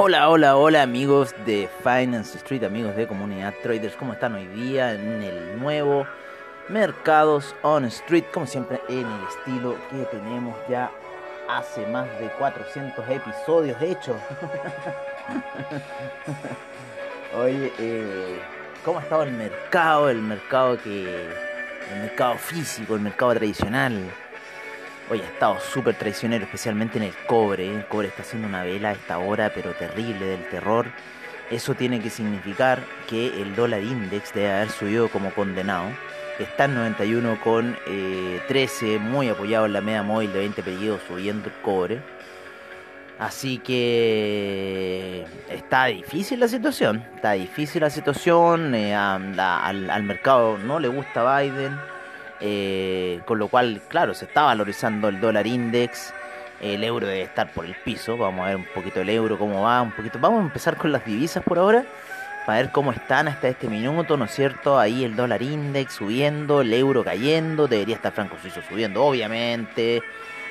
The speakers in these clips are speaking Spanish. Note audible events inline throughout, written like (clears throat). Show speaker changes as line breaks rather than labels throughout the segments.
Hola, hola, hola amigos de Finance Street, amigos de Comunidad Traders, ¿cómo están hoy día en el nuevo Mercados on Street? Como siempre en el estilo que tenemos ya hace más de 400 episodios hechos. (laughs) Oye, eh, ¿cómo ha estado el mercado? El mercado que... El mercado físico, el mercado tradicional Hoy ha estado súper traicionero, especialmente en el cobre. ¿eh? El cobre está haciendo una vela a esta hora, pero terrible del terror. Eso tiene que significar que el dólar index debe haber subido como condenado. Está en 91 con 13, eh, muy apoyado en la media móvil de 20 periodos, subiendo el cobre. Así que está difícil la situación. Está difícil la situación. Eh, al mercado no le gusta Biden eh, con lo cual, claro, se está valorizando el dólar index, el euro debe estar por el piso, vamos a ver un poquito el euro, cómo va, un poquito, vamos a empezar con las divisas por ahora, para ver cómo están hasta este minuto, ¿no es cierto? Ahí el dólar index subiendo, el euro cayendo, debería estar franco suizo subiendo, obviamente.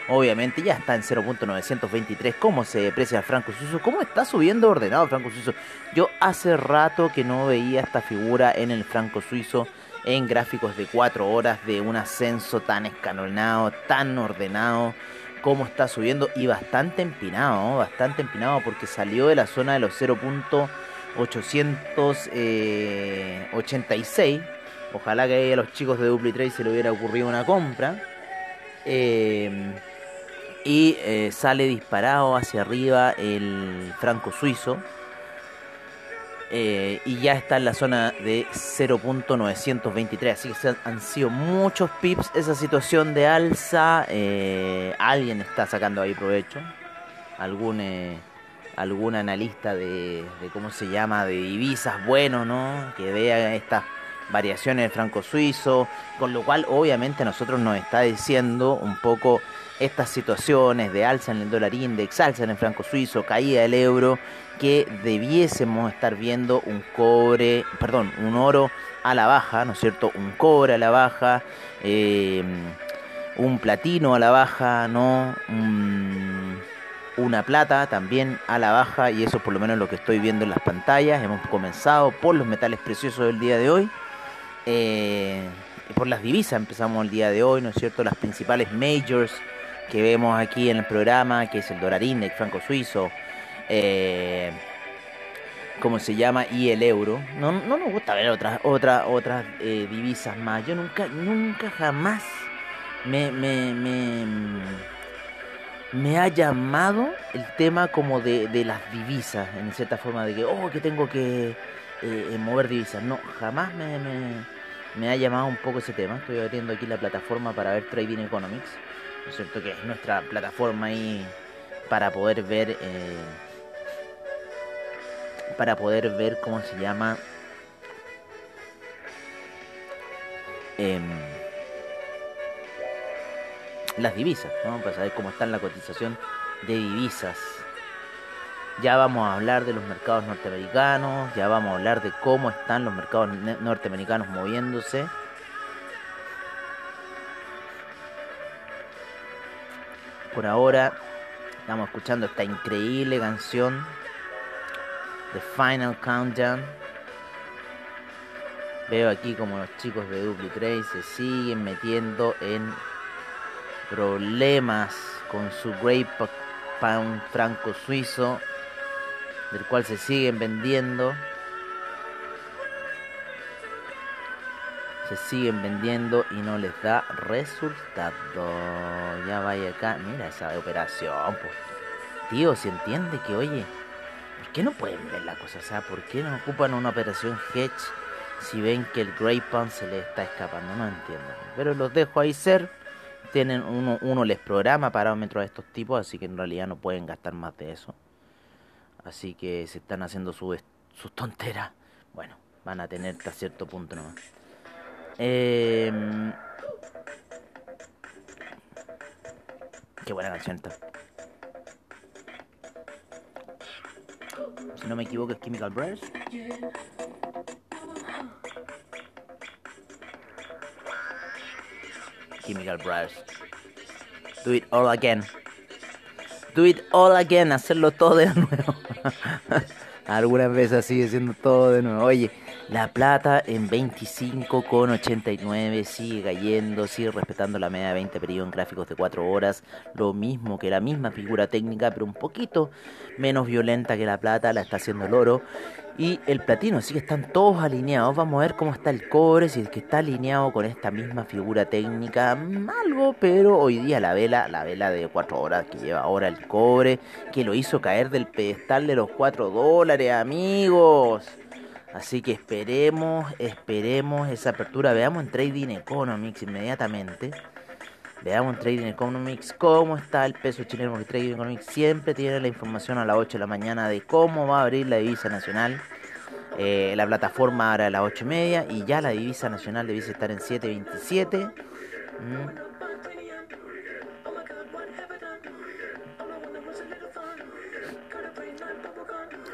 Obviamente ya está en 0.923. ¿Cómo se deprecia el franco suizo? ¿Cómo está subiendo ordenado el franco suizo? Yo hace rato que no veía esta figura en el franco suizo en gráficos de 4 horas de un ascenso tan escalonado, tan ordenado, como está subiendo y bastante empinado, bastante empinado porque salió de la zona de los 0.886. Ojalá que a los chicos de Trade se le hubiera ocurrido una compra. Eh, y eh, sale disparado hacia arriba el franco suizo eh, y ya está en la zona de 0.923. Así que han sido muchos pips esa situación de alza. Eh, alguien está sacando ahí provecho. Algún, eh, algún analista de, de, cómo se llama, de divisas bueno, ¿no? Que vea estas variaciones del franco suizo. Con lo cual, obviamente, a nosotros nos está diciendo un poco estas situaciones de alza en el dólar index, alza en el franco suizo, caída del euro, que debiésemos estar viendo un cobre, perdón, un oro a la baja, ¿no es cierto? Un cobre a la baja, eh, un platino a la baja, ¿no? una plata también a la baja y eso por lo menos lo que estoy viendo en las pantallas. Hemos comenzado por los metales preciosos del día de hoy. Eh, por las divisas empezamos el día de hoy, ¿no es cierto? Las principales majors que vemos aquí en el programa, que es el dólar index, franco suizo, eh, ¿cómo se llama? Y el euro. No, no nos gusta ver otras otras otras eh, divisas más. Yo nunca, nunca jamás me, me, me, ha llamado el tema como de, las divisas, en cierta forma, de que, oh, que tengo que eh, mover divisas. No, jamás me, me, me ha llamado un poco ese tema. Estoy abriendo aquí la plataforma para ver Trading Economics. ¿No es cierto? Que es nuestra plataforma ahí para poder ver, eh, para poder ver cómo se llama, eh, las divisas, ¿no? Para saber cómo está la cotización de divisas. Ya vamos a hablar de los mercados norteamericanos, ya vamos a hablar de cómo están los mercados norteamericanos moviéndose. Por ahora estamos escuchando esta increíble canción The Final Countdown. Veo aquí como los chicos de Dupli 3 se siguen metiendo en problemas con su Great Pound franco suizo. del cual se siguen vendiendo. Se siguen vendiendo y no les da resultado. Ya vaya acá. Mira esa operación. Pues. Tío, ¿se entiende que, oye, ¿por qué no pueden ver la cosa? O sea, ¿por qué no ocupan una operación hedge si ven que el Grey Pan se les está escapando? No entiendo. Pero los dejo ahí ser. Tienen uno, uno les programa parámetros a estos tipos, así que en realidad no pueden gastar más de eso. Así que se están haciendo sus su tonteras. Bueno, van a tener hasta cierto punto nomás. Eh, qué buena canción esta. Si no me equivoco es Chemical Brothers. Chemical Brothers. Do it all again. Do it all again. Hacerlo todo de nuevo. (laughs) Algunas veces sigue siendo todo de nuevo. Oye, la plata en 25,89 sigue cayendo, sigue respetando la media de 20 periodos en gráficos de 4 horas, lo mismo que la misma figura técnica, pero un poquito menos violenta que la plata, la está haciendo el oro. Y el platino, así que están todos alineados. Vamos a ver cómo está el cobre, si es que está alineado con esta misma figura técnica, algo, pero hoy día la vela, la vela de 4 horas que lleva ahora el cobre, que lo hizo caer del pedestal de los 4 dólares, amigos. Así que esperemos, esperemos esa apertura. Veamos en Trading Economics inmediatamente. Veamos en Trading Economics cómo está el peso chileno, porque Trading Economics siempre tiene la información a las 8 de la mañana de cómo va a abrir la divisa nacional. Eh, la plataforma ahora a las 8 y media y ya la divisa nacional debe estar en 7.27.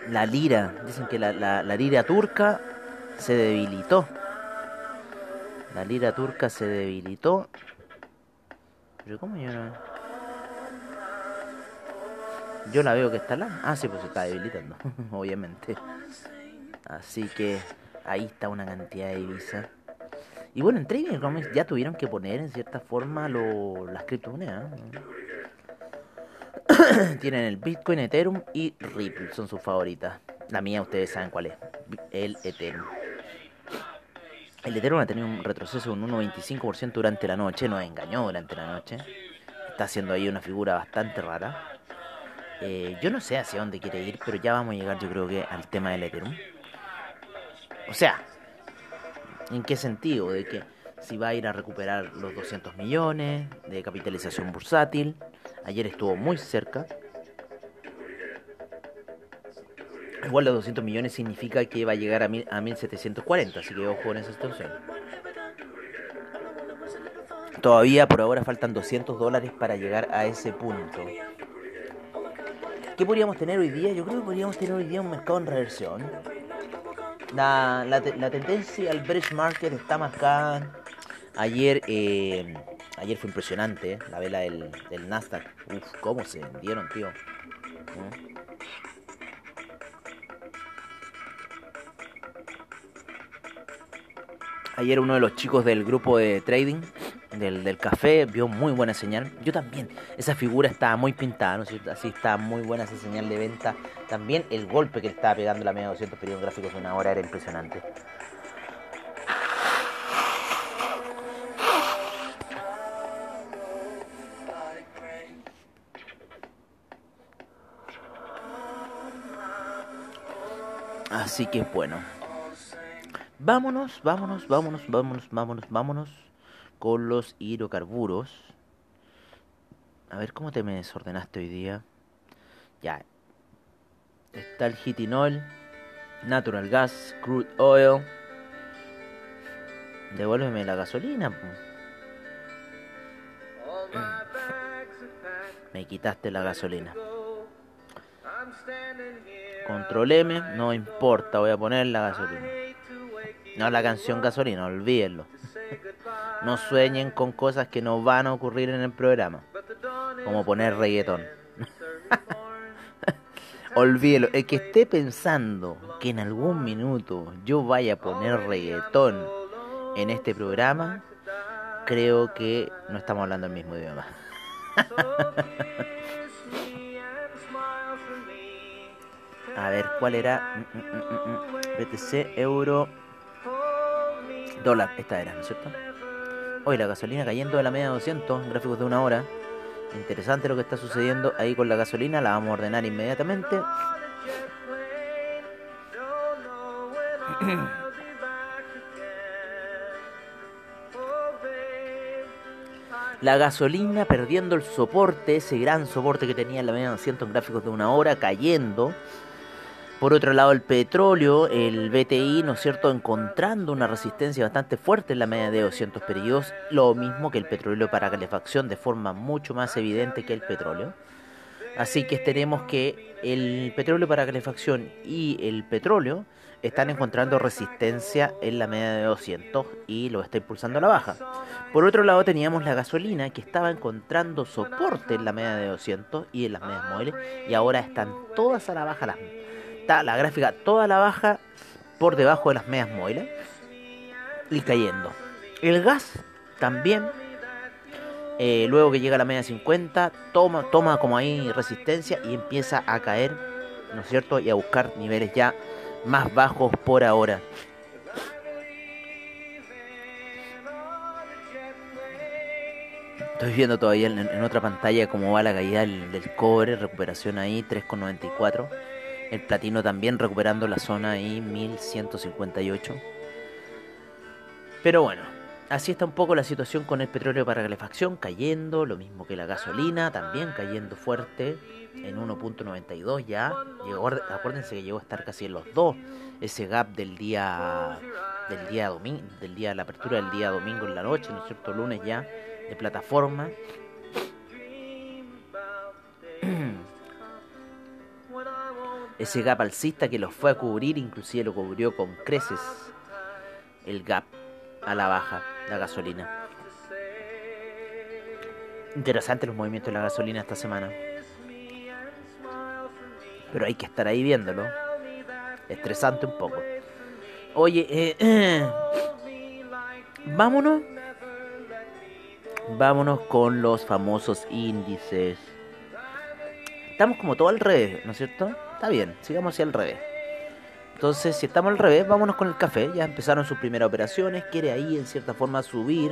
la lira, dicen que la, lira turca se debilitó. La lira turca se debilitó. Pero ¿cómo yo no? Yo la veo que está la... Ah, sí, pues se está debilitando, (laughs) obviamente. Así que ahí está una cantidad de divisas. Y bueno, en Trading Comics ya tuvieron que poner en cierta forma lo, las criptomonedas. (coughs) Tienen el Bitcoin, Ethereum y Ripple, son sus favoritas. La mía ustedes saben cuál es, el Ethereum. El Ethereum ha tenido un retroceso de un 1,25% durante la noche, nos engañó durante la noche. Está haciendo ahí una figura bastante rara. Eh, yo no sé hacia dónde quiere ir, pero ya vamos a llegar yo creo que al tema del Ethereum. O sea, ¿en qué sentido? De que si va a ir a recuperar los 200 millones de capitalización bursátil, Ayer estuvo muy cerca. Igual los 200 millones significa que va a llegar a, mil, a 1740, así que ojo en esa situación. Todavía por ahora faltan 200 dólares para llegar a ese punto. ¿Qué podríamos tener hoy día? Yo creo que podríamos tener hoy día un mercado en reversión. La, la, tendencia al bridge market está marcada. Ayer eh, Ayer fue impresionante, ¿eh? la vela del, Nasdaq. Uf, cómo se vendieron, tío. ¿Mm? Ayer uno de los chicos del grupo de trading del, café vio muy buena señal. Yo también. Esa figura estaba muy pintada, ¿no? Así está muy buena esa señal de venta. También el golpe que le estaba pegando la media 200 periodos gráficos de una hora era impresionante. Así que bueno. Vámonos, vámonos, vámonos, vámonos, vámonos, vámonos con los hidrocarburos. A ver cómo te me desordenaste hoy día. Ya. Está el hitinol, natural gas, crude oil. Devuélveme la gasolina. Me quitaste la gasolina. Control M, no importa, voy a poner la gasolina. No la canción gasolina, olvídenlo. No sueñen con cosas que no van a ocurrir en el programa. Como poner reggaetón. (laughs) olvídenlo. El que esté pensando que en algún minuto yo vaya a poner reggaetón en este programa, creo que no estamos hablando el mismo idioma. (laughs) A ver, ¿cuál era? Mm, mm, mm, BTC, euro, dólar. Esta era, ¿no es cierto? Hoy la gasolina cayendo de la media de 200, gráficos de una hora. Interesante lo que está sucediendo ahí con la gasolina, la vamos a ordenar inmediatamente. (clears throat) La gasolina perdiendo el soporte, ese gran soporte que tenía en la media de 200 en gráficos de una hora, cayendo. Por otro lado, el petróleo, el BTI, ¿no es cierto?, encontrando una resistencia bastante fuerte en la media de 200 periodos, lo mismo que el petróleo para calefacción, de forma mucho más evidente que el petróleo. Así que tenemos que el petróleo para calefacción y el petróleo están encontrando resistencia en la media de 200 y lo está impulsando a la baja. Por otro lado teníamos la gasolina que estaba encontrando soporte en la media de 200 y en las medias móviles y ahora están todas a la baja. La, está la gráfica toda la baja por debajo de las medias móviles y cayendo. El gas también, eh, luego que llega a la media 50, toma, toma como ahí resistencia y empieza a caer, ¿no es cierto? Y a buscar niveles ya más bajos por ahora. Estoy viendo todavía en, otra pantalla cómo va la caída del, cobre, recuperación ahí 3,94. El platino también recuperando la zona ahí 1158. Pero bueno, así está un poco la situación con el petróleo para calefacción, cayendo, lo mismo que la gasolina, también cayendo fuerte en 1.92 ya. acuérdense que llegó a estar casi en los 2. Ese gap del día del día domingo, del día la apertura del día domingo en la noche, ¿no es cierto? Lunes ya de plataforma. (clears throat) Ese gap alcista que lo fue a cubrir, inclusive lo cubrió con creces el gap a la baja, la gasolina. Interesante los movimientos de la gasolina esta semana. Pero hay que estar ahí viéndolo. Estresante un poco. Oye, eh, (clears throat) vámonos. Vámonos con los famosos índices. Estamos como todo al revés, ¿no es cierto? Está bien, sigamos hacia el revés. Entonces, si estamos al revés, vámonos con el café. Ya empezaron sus primeras operaciones. Quiere ahí, en cierta forma, subir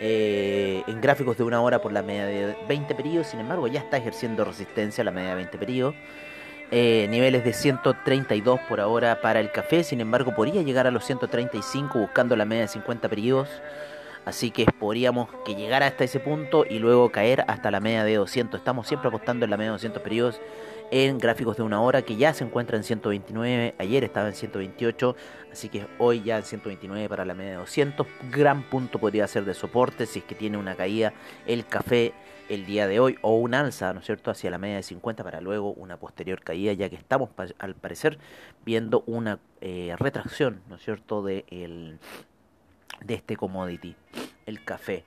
eh, en gráficos de una hora por la media de 20 periodos. Sin embargo, ya está ejerciendo resistencia a la media de 20 periodos. Eh, niveles de 132 por ahora para el café, sin embargo podría llegar a los 135 buscando la media de 50 periodos, así que podríamos que llegar hasta ese punto y luego caer hasta la media de 200. Estamos siempre apostando en la media de 200 periodos en gráficos de una hora que ya se encuentra en 129, ayer estaba en 128, así que hoy ya en 129 para la media de 200. Gran punto podría ser de soporte si es que tiene una caída el café el día de hoy o un alza, ¿no es cierto?, hacia la media de 50 para luego una posterior caída, ya que estamos al parecer viendo una eh, retracción, ¿no es cierto?, de, el, de este commodity, el café.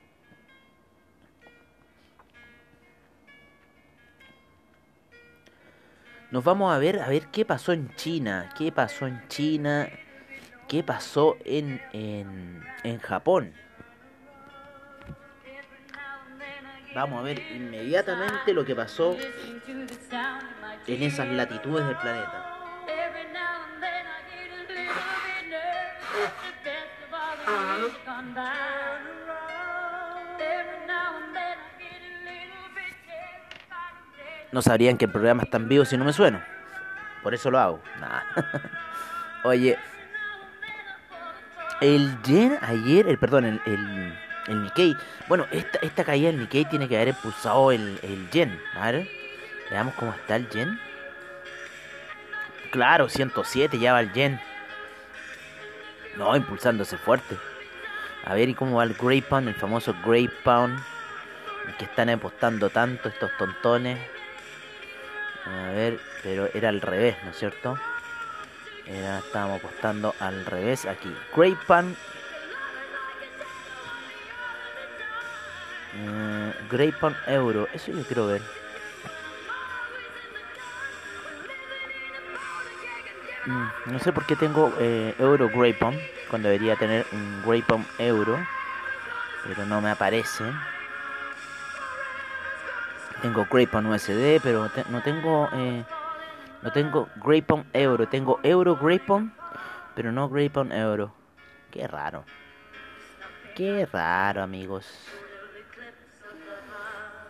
Nos vamos a ver a ver qué pasó en China, qué pasó en China, qué pasó en, en, en Japón. Vamos a ver inmediatamente lo que pasó en esas latitudes del planeta. No sabrían que el programa está en vivo si no me sueno. Por eso lo hago. (laughs) Oye, el yen ayer, el perdón, el, el el Nikkei. Bueno, esta, esta caída del Nikkei tiene que haber impulsado el, el yen. A ver, veamos cómo está el yen. Claro, 107 ya va el yen. No, impulsándose fuerte. A ver, ¿y cómo va el Grey Pound? El famoso Grey Pound. El que están apostando tanto estos tontones. A ver, pero era al revés, ¿no es cierto? Era, estábamos apostando al revés aquí. Grey Pound Uh, Grey Pound Euro, eso yo quiero ver. Mm, no sé por qué tengo eh, Euro Grey Pound cuando debería tener un Grey Pound Euro, pero no me aparece. Tengo Grey Pound USD, pero no tengo eh, No tengo Grapon Euro. Tengo Euro Grapon, pero no Grapon Euro. Qué raro. Qué raro, amigos.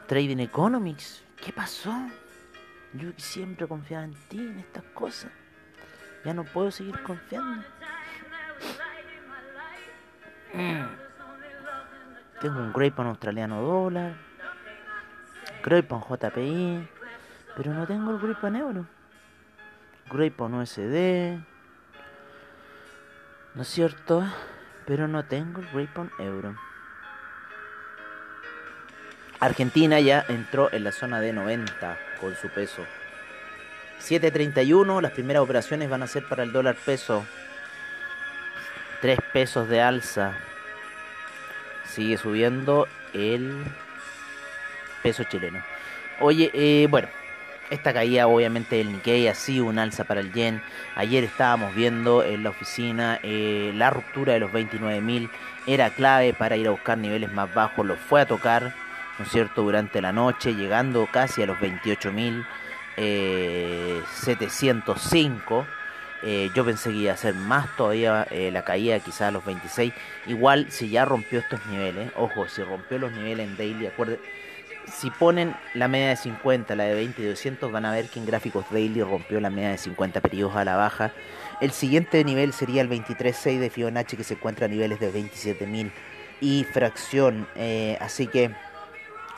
Trading Economics. ¿Qué pasó? Yo siempre confiaba en ti, en estas cosas. Ya no puedo seguir confiando. Mm. Tengo un Grapon australiano dólar. Grapon JPI. Pero no tengo el Grapon euro. Grapon USD. ¿No es cierto? Pero no tengo el Grapon euro. Argentina ya entró en la zona de 90 con su peso. 7.31, las primeras operaciones van a ser para el dólar peso. 3 pesos de alza. Sigue subiendo el peso chileno. Oye, eh, bueno, esta caída obviamente del Nikkei ha sido un alza para el yen. Ayer estábamos viendo en la oficina eh, la ruptura de los 29.000 era clave para ir a buscar niveles más bajos. Lo fue a tocar ¿no es cierto?, durante la noche, llegando casi a los 28.705. Eh, eh, yo pensé que iba a ser más todavía la caída, quizás a los 26. Igual, si ya rompió estos niveles, ojo, si rompió los niveles en daily, acuérdense, si ponen la media de 50, la de 20 y 200, van a ver que en gráficos daily rompió la media de 50 periodos a la baja. El siguiente nivel sería el 23.6 de Fibonacci, que se encuentra a niveles de 27.000 y fracción. así que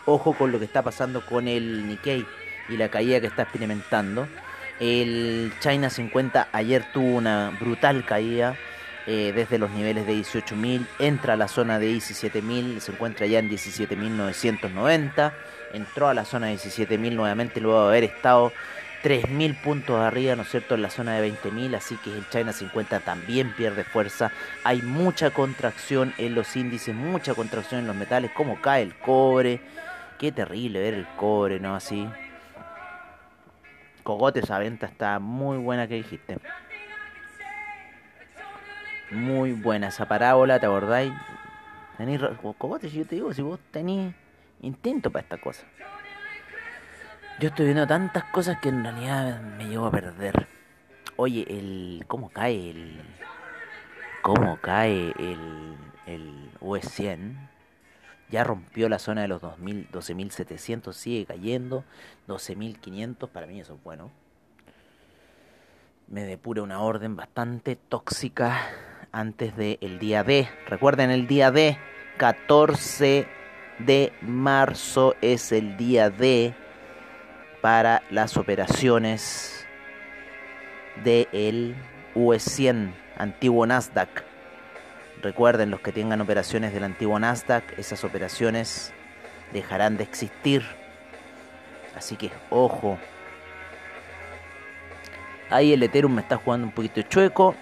Ojo con lo que está pasando con el Nikkei y la caída que está experimentando. El China 50 ayer tuvo una brutal caída eh, desde los niveles de 18.000, entra a la zona de 17.000, se encuentra ya en 17.990, entró a la zona de 17.000 nuevamente luego de haber estado 3.000 puntos arriba, ¿no es cierto?, en la zona de 20.000, así que el China 50 también pierde fuerza. Hay mucha contracción en los índices, mucha contracción en los metales, como cae el cobre, Qué terrible ver el cobre, ¿no? Así. Cogote, esa venta está muy buena que dijiste. Muy buena esa parábola, ¿te acordáis? Tenís, Cogote, yo te digo, si vos tenés intento para esta cosa. Yo estoy viendo tantas cosas que en realidad me llevo a perder. Oye, el. ¿Cómo cae el. ¿Cómo cae el. el US100? ya rompió la zona de los 12.700, sigue cayendo, 12.500, para mí eso es bueno. Me depura una orden bastante tóxica antes del día D. Recuerden el día D, 14 de marzo es el día D para las operaciones del el US 100 antiguo Nasdaq. Recuerden los que tengan operaciones del antiguo Nasdaq, esas operaciones dejarán de existir. Así que ojo. Ahí el Ethereum me está jugando un poquito chueco.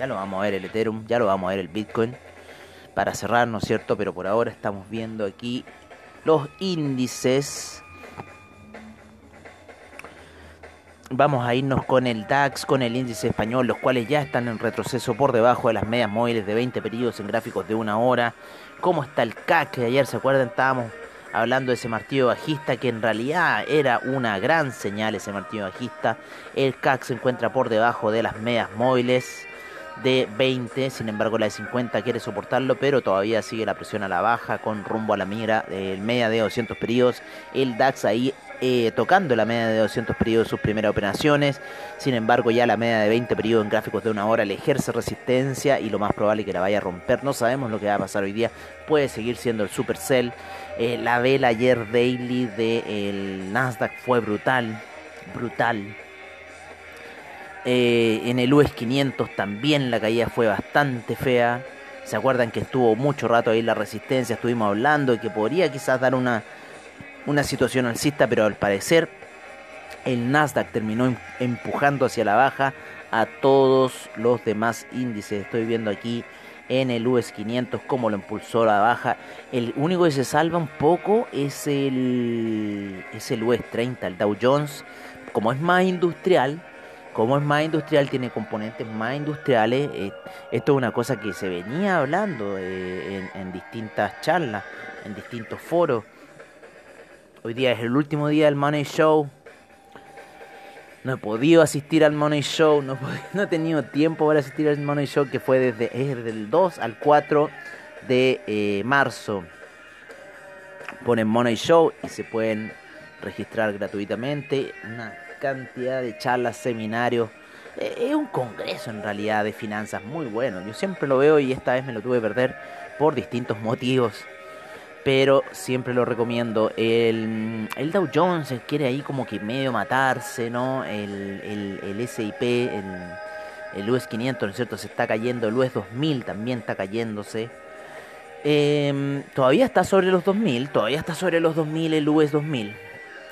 Ya lo vamos a ver el Ethereum, ya lo vamos a ver el Bitcoin. Para cerrar, ¿no es cierto? Pero por ahora estamos viendo aquí los índices Vamos a irnos con el DAX, con el índice español, los cuales ya están en retroceso por debajo de las medias móviles de 20 periodos en gráficos de una hora. ¿Cómo está el CAC? Que ayer, ¿se acuerdan? Estábamos hablando de ese martillo bajista que en realidad era una gran señal ese martillo bajista. El CAC se encuentra por debajo de las medias móviles de 20, sin embargo la de 50 quiere soportarlo, pero todavía sigue la presión a la baja con rumbo a la mira media de 200 periodos. El DAX ahí eh, tocando la media de 200 periodos sus primeras operaciones. Sin embargo, ya la media de 20 periodos en gráficos de una hora le ejerce resistencia y lo más probable es que la vaya a romper. No sabemos lo que va a pasar hoy día. Puede seguir siendo el supercell. Eh, la vela ayer daily del Nasdaq fue brutal. Brutal. Eh, en el US 500 también la caída fue bastante fea. ¿Se acuerdan que estuvo mucho rato ahí la resistencia? Estuvimos hablando de que podría quizás dar una una situación alcista, pero al parecer el Nasdaq terminó em-, empujando hacia la baja a todos los demás índices. Estoy viendo aquí en el US 500 cómo lo impulsó la baja. El único que se salva un poco es el, es el US 30, el Dow Jones. Como es más industrial, como es más industrial, tiene componentes más industriales. Eh, esto es una cosa que se venía hablando eh, en distintas charlas, en distintos foros. Hoy día es el último día del Money Show. No he podido asistir al Money Show, no, he (laughs) tenido tiempo para asistir al Money Show que fue desde, desde el 2 al 4 de eh, marzo. Ponen Money Show y se pueden registrar gratuitamente. Cantidad de charlas, seminarios. Eh, es un congreso en realidad de finanzas muy bueno. Yo siempre lo veo y esta vez me lo tuve que perder por distintos motivos. Pero siempre lo recomiendo. El, el Dow Jones quiere ahí como que medio matarse, ¿no? El, el, el SIP, el, el US 500, ¿no es cierto? Se está cayendo. El US 2000 también está cayéndose. Em, todavía está sobre los 2000. Todavía está sobre los 2000 el US 2000.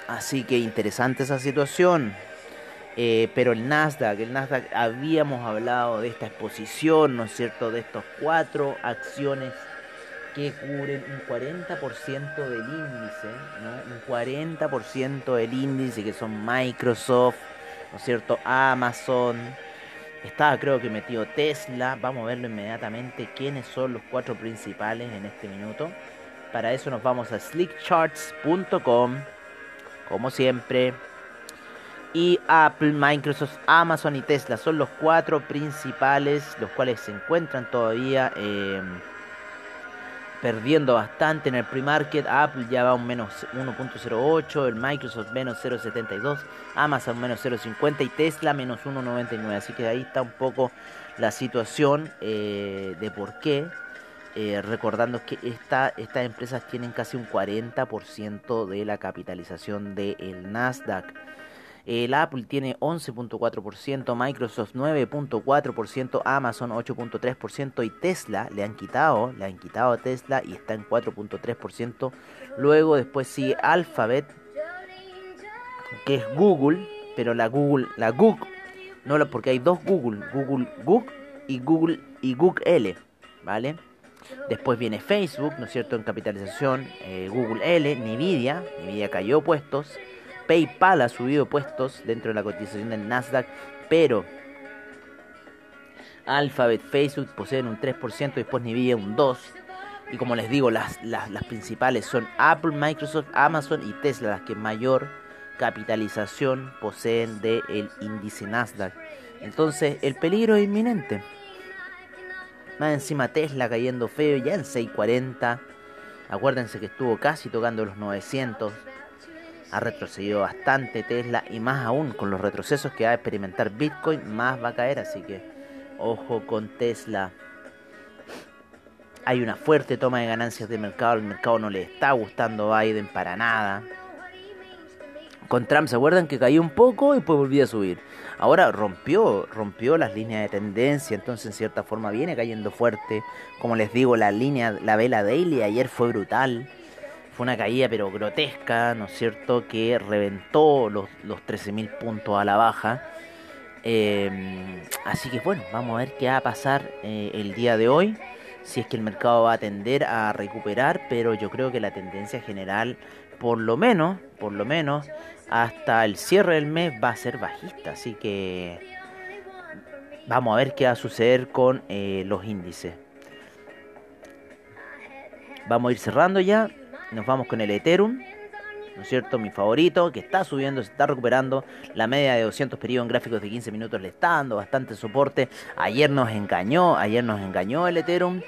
Así que interesante esa situación. Eh, pero el Nasdaq, el Nasdaq, habíamos hablado de esta exposición, ¿no es cierto? De estos cuatro acciones que cubren un 40% del índice, ¿no? Un 40% del índice que son Microsoft, ¿no es cierto? Amazon. Estaba creo que metido Tesla. Vamos a verlo inmediatamente quiénes son los cuatro principales en este minuto. Para eso nos vamos a slickcharts.com, como siempre y Apple, Microsoft, Amazon y Tesla son los cuatro principales, los cuales se encuentran todavía eh, perdiendo bastante en el pre-market. Apple ya va un menos 1.08, el Microsoft menos 0.72, Amazon menos 0.50 y Tesla menos 1.99. Así que ahí está un poco la situación eh, de por qué. Eh, recordando que esta, estas empresas tienen casi un 40% de la capitalización del Nasdaq. El Apple tiene 11.4%, Microsoft 9.4%, Amazon 8.3% y Tesla le han quitado, le han quitado a Tesla y está en 4.3%. Luego después sigue Alphabet, que es Google, pero la Google, la Google, no porque hay dos Google, Google Google y Google y Google L, ¿vale? Después viene Facebook, ¿no es cierto? En capitalización, eh, Google L, Nvidia, Nvidia cayó puestos. PayPal ha subido puestos dentro de la cotización del Nasdaq, pero Alphabet, Facebook poseen un 3%, después Nvidia un 2%. Y como les digo, las, las, principales son Apple, Microsoft, Amazon y Tesla, las que mayor capitalización poseen del índice Nasdaq. Entonces, el peligro es inminente. Más encima Tesla cayendo feo, ya en 640. Acuérdense que estuvo casi tocando los 900 ha retrocedido bastante Tesla y más aún con los retrocesos que va a experimentar Bitcoin, más va a caer, así que ojo con Tesla. Hay una fuerte toma de ganancias de mercado, el mercado no le está gustando a Biden para nada. Con Trump se acuerdan que cayó un poco y pues volvió a subir. Ahora rompió, rompió las líneas de tendencia, entonces en cierta forma viene cayendo fuerte. Como les digo, la línea, la vela daily ayer fue brutal fue una caída pero grotesca, ¿no es cierto? Que reventó los, los 13.000 puntos a la baja. Em, así que bueno, vamos a ver qué va a pasar eh, el día de hoy. Si es que el mercado va a tender a recuperar, pero yo creo que la tendencia general, por lo menos, por lo menos, hasta el cierre del mes va a ser bajista. Así que vamos a ver qué va a suceder con eh, los índices. Vamos a ir cerrando ya. Nos vamos con el Ethereum, ¿no es cierto? Mi favorito, que está subiendo, se está recuperando. La media de 200 periodos en gráficos de 15 minutos le está dando bastante soporte. Ayer nos engañó, ayer nos engañó el Ethereum.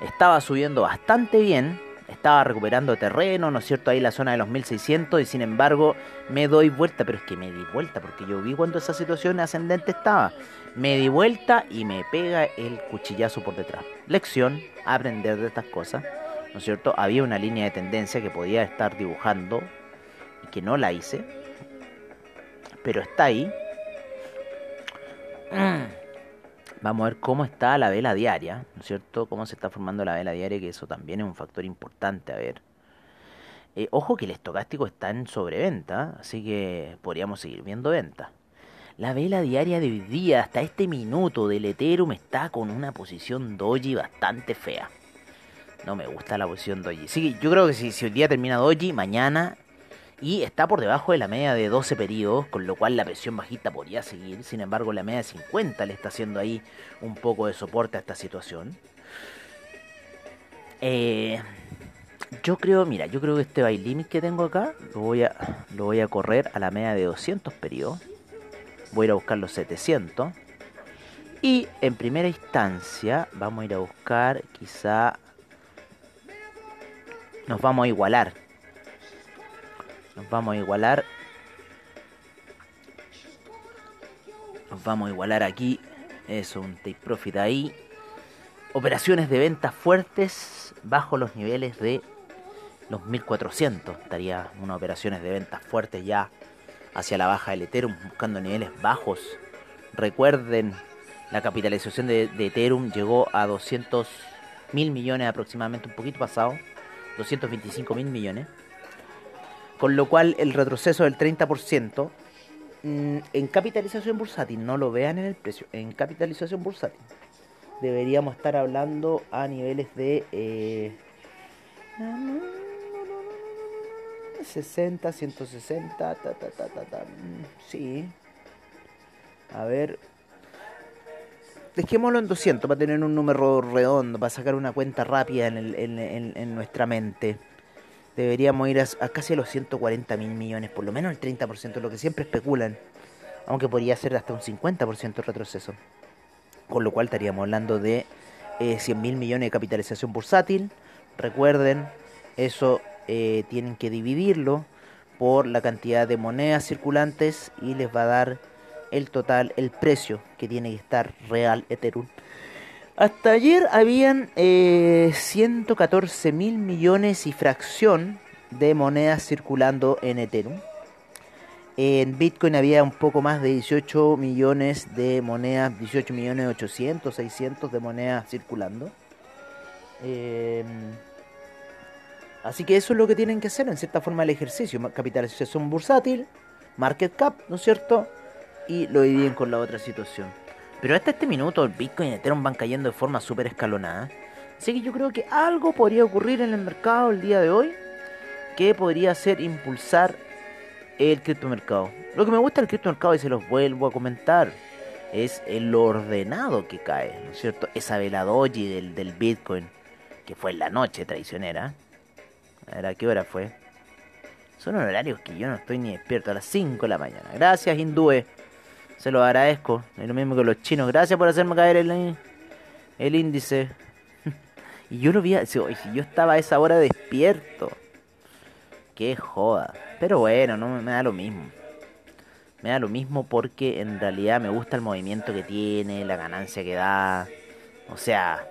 Estaba subiendo bastante bien, estaba recuperando terreno, ¿no es cierto? Ahí la zona de los 1600 y sin embargo me doy vuelta, pero es que me di vuelta porque yo vi cuando esa situación ascendente estaba. Me di vuelta y me pega el cuchillazo por detrás. Lección, aprender de estas cosas. ¿no es cierto? Había una línea de tendencia que podía estar dibujando y que no la hice, pero está ahí. Vamos a ver cómo está la vela diaria, ¿no es cierto? Cómo se está formando la vela diaria, que eso también es un factor importante a ver. Eh, ojo que el estocástico está en sobreventa, así que podríamos seguir viendo venta. La vela diaria de hoy día, hasta este minuto del Ethereum, está con una posición doji bastante fea. No me gusta la posición Doji. Sí, yo creo que si, si hoy día termina Doji, mañana. Y está por debajo de la media de 12 periodos, con lo cual la presión bajista podría seguir. Sin embargo, la media de 50 le está haciendo ahí un poco de soporte a esta situación. Eh, yo creo, mira, yo creo que este buy limit que tengo acá lo voy a, lo voy a correr a la media de 200 periodos. voy a ir a buscar los 700. Y en primera instancia vamos a ir a buscar quizá... Nos vamos a igualar. Nos vamos a igualar. Nos vamos a igualar aquí. Eso, un take profit ahí. Operaciones de ventas fuertes bajo los niveles de los 1400. Estaría unas operaciones de ventas fuertes ya hacia la baja del Ethereum, buscando niveles bajos. Recuerden, la capitalización de, Ethereum llegó a 200 mil millones aproximadamente, un poquito pasado, 225 mil millones. Con lo cual el retroceso del 30% mm, en capitalización bursátil, no lo vean en el precio, en capitalización bursátil, deberíamos estar hablando a niveles de... Eh, 60, 160, ta, ta, ta, ta. Mm, sí. A ver. Dejémoslo en 200 para tener un número redondo, para sacar una cuenta rápida en, en, nuestra mente. Deberíamos ir a, casi a los 140 mil millones, por lo menos el 30%, lo que siempre especulan. Aunque podría ser hasta un 50% de retroceso. Con lo cual estaríamos hablando de eh, 100 mil millones de capitalización bursátil. Recuerden, eso eh, tienen que dividirlo por la cantidad de monedas circulantes y les va a dar el total, el precio que tiene que estar real Ethereum. Hasta ayer habían 114 eh, mil millones y fracción de monedas circulando en Ethereum. En Bitcoin había un poco más de 18 millones de monedas, 18 millones 800, 600 de monedas circulando. Eh, Así que eso es lo que tienen que hacer en cierta forma el ejercicio. Capitalización bursátil, market cap, ¿no es cierto? Y lo dividen con la otra situación. Pero hasta este minuto el Bitcoin y Ethereum van cayendo de forma súper escalonada. Así que yo creo que algo podría ocurrir en el mercado el día de hoy que podría ser impulsar el criptomercado. Lo que me gusta del criptomercado, y se los vuelvo a comentar, es el ordenado que cae, ¿no es cierto? Esa vela del, del Bitcoin, que fue en la noche traicionera a ver, ¿a qué hora fue? Son horarios que yo no estoy ni despierto a las 5 de la mañana. Gracias, hindúes. Se lo agradezco. Es lo mismo que los chinos. Gracias por hacerme caer el, el índice. (laughs) y yo lo vi. Si yo estaba a esa hora despierto. Qué joda. Pero bueno, no me da lo mismo. Me da lo mismo porque en realidad me gusta el movimiento que tiene, la ganancia que da. O sea,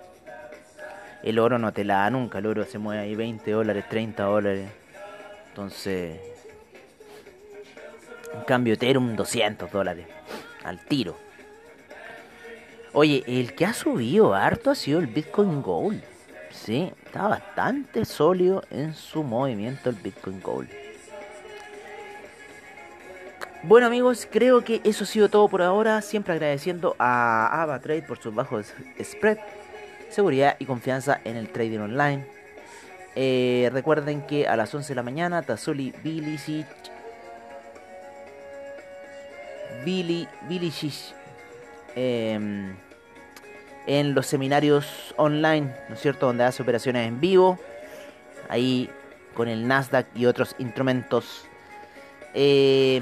el oro no te la da nunca, el oro se mueve ahí 20 dólares, 30 dólares. Entonces, en cambio Ethereum 200 dólares, al tiro. Oye, el que ha subido harto ha sido el Bitcoin Gold. Sí, está bastante sólido en su movimiento el Bitcoin Gold. Bueno amigos, creo que eso ha sido todo por ahora. Siempre agradeciendo a AvaTrade por sus bajos spread seguridad y confianza en el trading online. Eh, recuerden que a las 11 de la mañana Tazuli Bilicic Billy em, en los seminarios online, ¿no es cierto? Donde hace operaciones en vivo, ahí con el Nasdaq y otros instrumentos. Eh,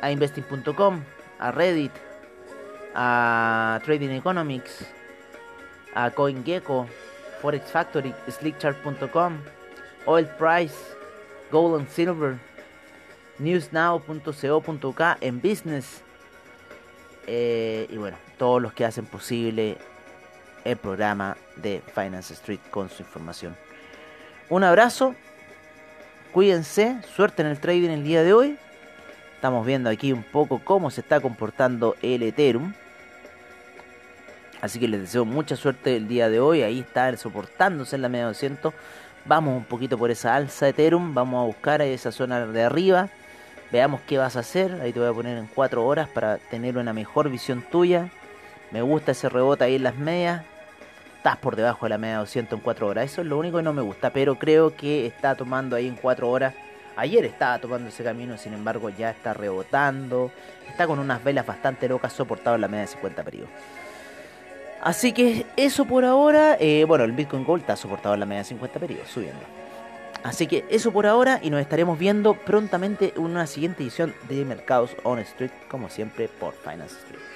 a investing.com, a Reddit, a Trading Economics, a CoinGecko, Forex Factory, Slickchart.com, Oil Price, Gold and Silver, newsnow.co.k en business eh, y bueno, todos los que hacen posible el programa de Finance Street con su información. Un abrazo, cuídense, suerte en el trading el día de hoy. Estamos viendo aquí un poco cómo se está comportando el Ethereum. Así que les deseo mucha suerte el día de hoy. Ahí está soportándose en la media 200. Vamos un poquito por esa alza de Ethereum. Vamos a buscar esa zona de arriba. Veamos qué vas a hacer. Ahí te voy a poner en 4 horas para tener una mejor visión tuya. Me gusta ese rebote ahí en las medias. Estás por debajo de la media 200 en 4 horas. Eso es lo único que no me gusta. Pero creo que está tomando ahí en 4 horas. Ayer estaba tomando ese camino, sin embargo ya está rebotando. Está con unas velas bastante locas soportado en la media de 50 periodos. Así que eso por ahora. Eh, bueno, el Bitcoin Gold está soportado en la media de 50 periodos, subiendo.
Así que eso por ahora y nos estaremos viendo prontamente en una siguiente edición de Mercados on Street, como siempre por Finance Street.